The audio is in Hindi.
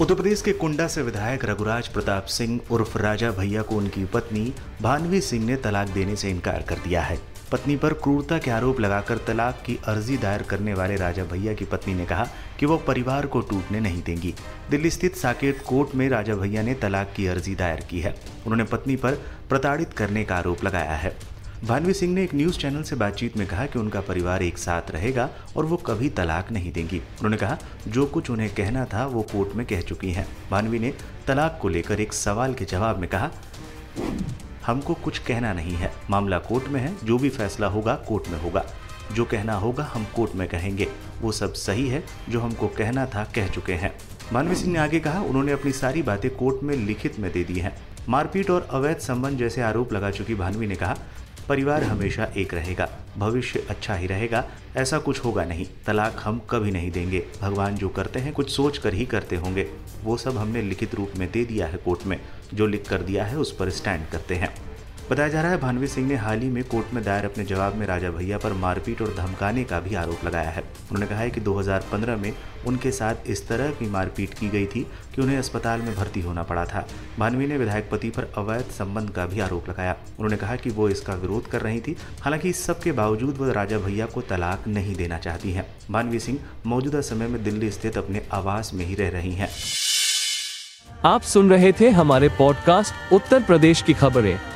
उत्तर प्रदेश के कुंडा से विधायक रघुराज प्रताप सिंह उर्फ़ राजा भैया को उनकी पत्नी भानवी सिंह ने तलाक देने से इनकार कर दिया है। पत्नी पर क्रूरता के आरोप लगाकर तलाक की अर्जी दायर करने वाले राजा भैया की पत्नी ने कहा कि वो परिवार को टूटने नहीं देंगी। दिल्ली स्थित साकेत कोर्ट में राजा भैया ने तलाक की अर्जी दायर की है। उन्होंने पत्नी पर प्रताड़ित करने का आरोप लगाया है। भानवी सिंह ने एक न्यूज़ चैनल से बातचीत में कहा कि उनका परिवार एक साथ रहेगा और वो कभी तलाक नहीं देंगी। उन्होंने कहा, जो कुछ उन्हें कहना था, वो कोर्ट में कह चुकी हैं। भानवी ने तलाक को लेकर एक सवाल के जवाब में कहा, हमको कुछ कहना नहीं है। मामला कोर्ट में है। जो भी फैसला होगा, कोर्ट में होगा। जो कहना होगा, हम कोर्ट में कहेंगे। वो सब सही है। जो हमको कहना था, कह चुके हैं। मानवी सिंह ने आगे कहा, उन्होंने अपनी सारी बातें कोर्ट में लिखित में दे दी हैं। मारपीट और अवैध संबंध जैसे आरोप लगा चुकी भानवी ने कहा परिवार हमेशा एक रहेगा, भविष्य अच्छा ही रहेगा, ऐसा कुछ होगा नहीं, तलाक हम कभी नहीं देंगे, भगवान जो करते हैं कुछ सोच कर ही करते होंगे, वो सब हमने लिखित रूप में दे दिया है कोर्ट में, जो लिख कर दिया है उस पर स्टैंड करते हैं। बताया जा रहा है, भानवी सिंह ने हाल ही में कोर्ट में दायर अपने जवाब में राजा भैया पर मारपीट और धमकाने का भी आरोप लगाया है। उन्होंने कहा है कि 2015 में उनके साथ इस तरह की मारपीट की गई थी कि उन्हें अस्पताल में भर्ती होना पड़ा था। भानवी ने विधायक पति पर अवैध संबंध का भी आरोप लगाया। उन्होंने कहा कि वो इसका विरोध कर रही थी, हालाँकि इस सब के बावजूद वो राजा भैया को तलाक नहीं देना चाहती है। भानवी सिंह मौजूदा समय में दिल्ली स्थित अपने आवास में ही रह रही है। आप सुन रहे थे हमारे पॉडकास्ट उत्तर प्रदेश की खबरें।